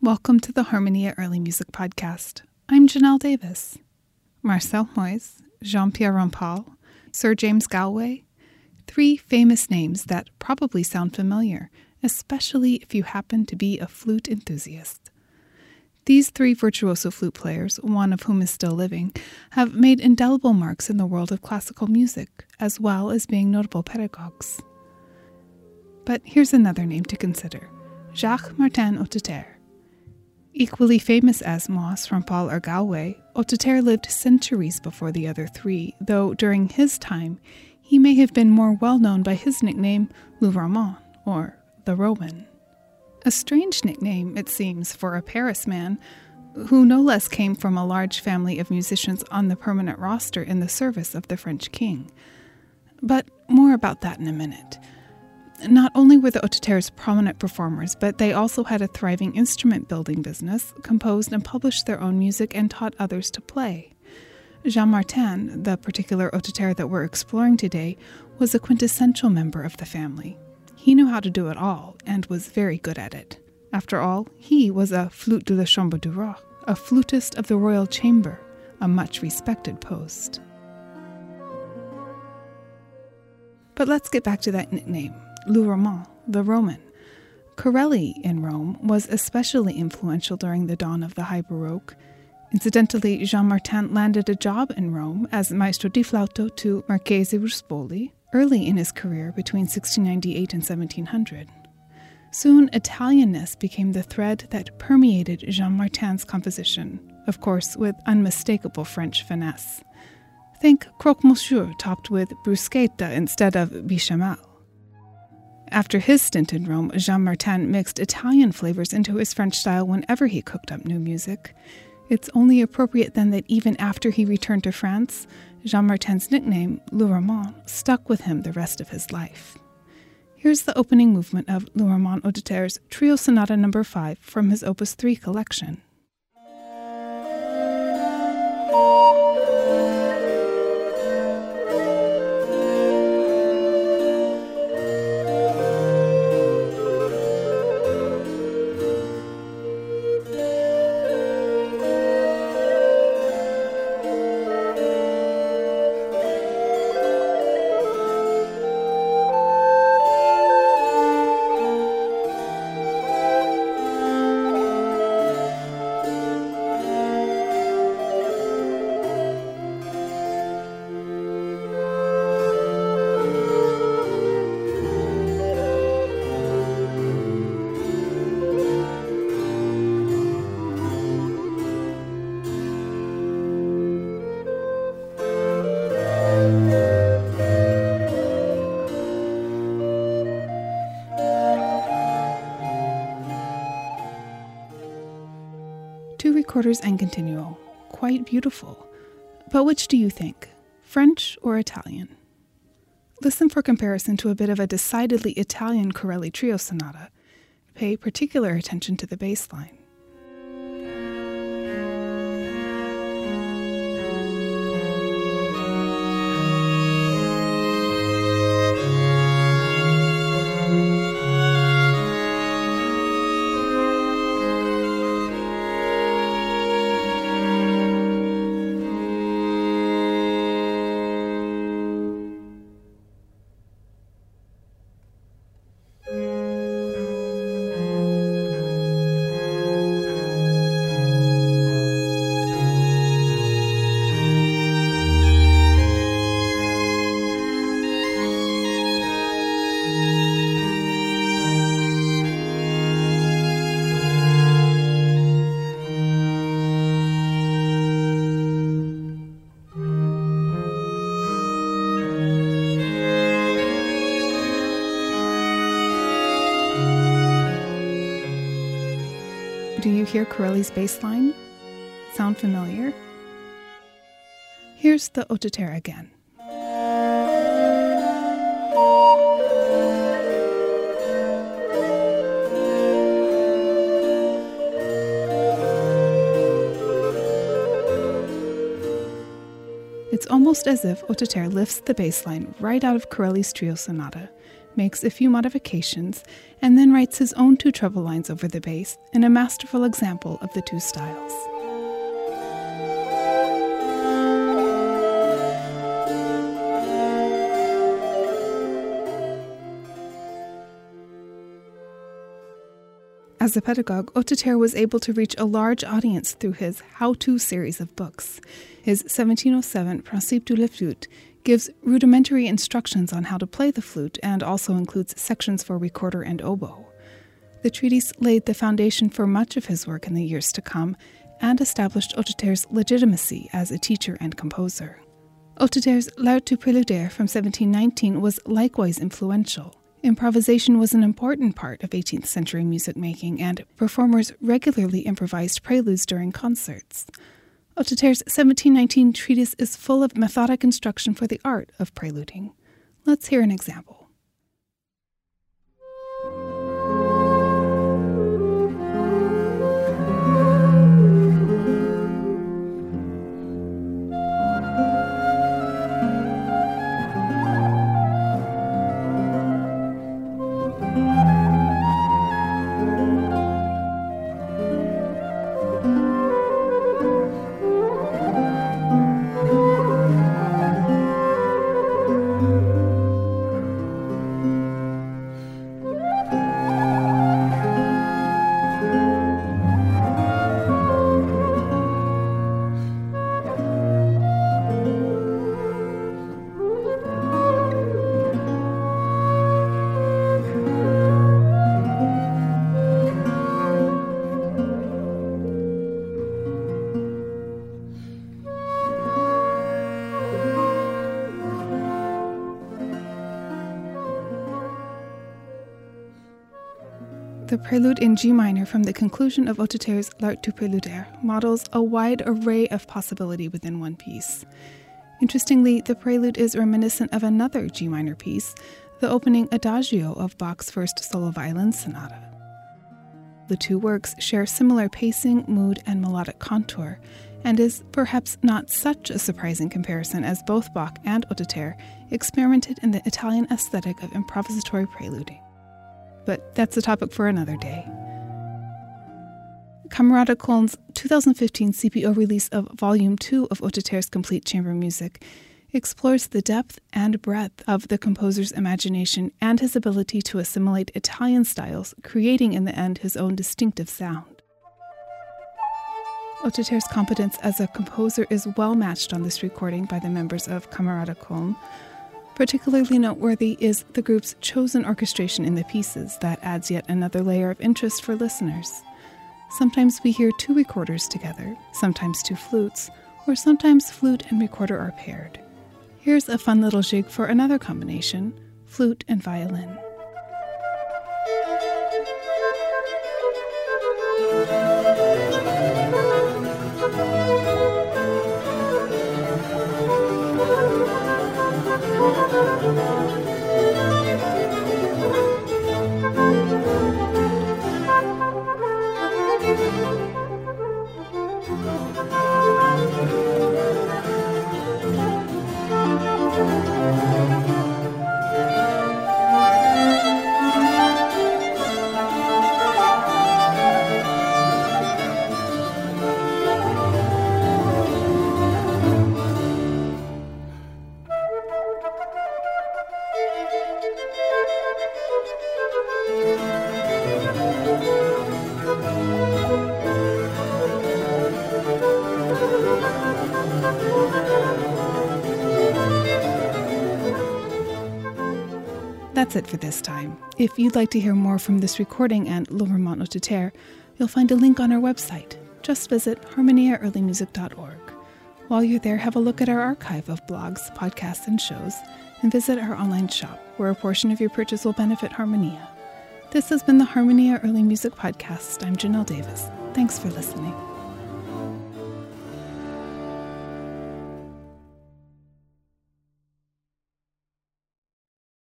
Welcome to the Harmonia Early Music Podcast. I'm Janelle Davis. Marcel Moyse, Jean Pierre Rampal, Sir James Galway, three famous names that probably sound familiar, especially if you happen to be a flute enthusiast. These three virtuoso flute players, one of whom is still living, have made indelible marks in the world of classical music, as well as being notable pedagogues. But here's another name to consider Jacques Martin Hotteterre. Equally famous as Moyse, Rampal, or Galway, Hotteterre lived centuries before the other three, though during his time he may have been more well known by his nickname Le Romain, or the Roman. A strange nickname, it seems, for a Paris man who no less came from a large family of musicians on the permanent roster in the service of the French king. But more about that in a minute. Not only were the Hotteterres prominent performers, but they also had a thriving instrument building business, composed and published their own music, and taught others to play. Jean Martin, the particular Hotteterre that we're exploring today, was a quintessential member of the family. He knew how to do it all and was very good at it. After all, he was a flûte de la chambre du roi, a flutist of the royal chamber, a much respected post. But let's get back to that nickname. Roman, the Roman. Corelli in Rome was especially influential during the dawn of the High Baroque. Incidentally, Jean Martin landed a job in Rome as maestro di flauto to Marchese Ruspoli early in his career between 1698 and 1700. Soon, Italianness became the thread that permeated Jean Martin's composition, of course, with unmistakable French finesse. Think croque monsieur topped with bruschetta instead of bechamel. After his stint in Rome, Jean Martin mixed Italian flavors into his French style whenever he cooked up new music. It's only appropriate then that even after he returned to France, Jean Martin's nickname, Le Romain, stuck with him the rest of his life. Here's the opening movement of Le Romain Hotteterre's Trio Sonata No. 5 from his Opus 3 collection. Recorders and continuo. Quite beautiful. But which do you think? French or Italian? Listen for comparison to a bit of a decidedly Italian Corelli trio sonata. Pay particular attention to the bass line. Do you hear Corelli's bass line? Sound familiar? Here's the Hotteterre again. It's almost as if Hotteterre lifts the bass line right out of Corelli's trio sonata, makes a few modifications, and then writes his own two treble lines over the bass in a masterful example of the two styles. As a pedagogue, Hotteterre was able to reach a large audience through his how to series of books. His 1707 Principe de la Flûte gives rudimentary instructions on how to play the flute and also includes sections for recorder and oboe. The treatise laid the foundation for much of his work in the years to come and established Hotteterre's legitimacy as a teacher and composer. Hotteterre's L'Art du Préluder from 1719 was likewise influential. Improvisation was an important part of 18th century music making, and performers regularly improvised preludes during concerts. Hotteterre's 1719 treatise is full of methodic instruction for the art of preluding. Let's hear an example. The prelude in G minor from the conclusion of Hotteterre's L'Art du Préluder models a wide array of possibility within one piece. Interestingly, the prelude is reminiscent of another G minor piece, the opening adagio of Bach's first solo violin sonata. The two works share similar pacing, mood, and melodic contour, and is perhaps not such a surprising comparison as both Bach and Hotteterre experimented in the Italian aesthetic of improvisatory preluding but that's a topic for another day. Camerata Köln's 2015 CPO release of Volume 2 of Hotteterre's complete chamber music explores the depth and breadth of the composer's imagination and his ability to assimilate Italian styles, creating in the end his own distinctive sound. Hotteterre's competence as a composer is well matched on this recording by the members of Camerata Köln, Particularly noteworthy is the group's chosen orchestration in the pieces that adds yet another layer of interest for listeners. Sometimes we hear two recorders together, sometimes two flutes, or sometimes flute and recorder are paired. Here's a fun little jig for another combination flute and violin. That's it for this time. If you'd like to hear more from this recording and L'Ouverement Hotteterre, you'll find a link on our website. Just visit harmoniaearlymusic.org. While you're there, have a look at our archive of blogs, podcasts, and shows, and visit our online shop, where a portion of your purchase will benefit Harmonia. This has been the Harmonia Early Music Podcast. I'm Janelle Davis. Thanks for listening.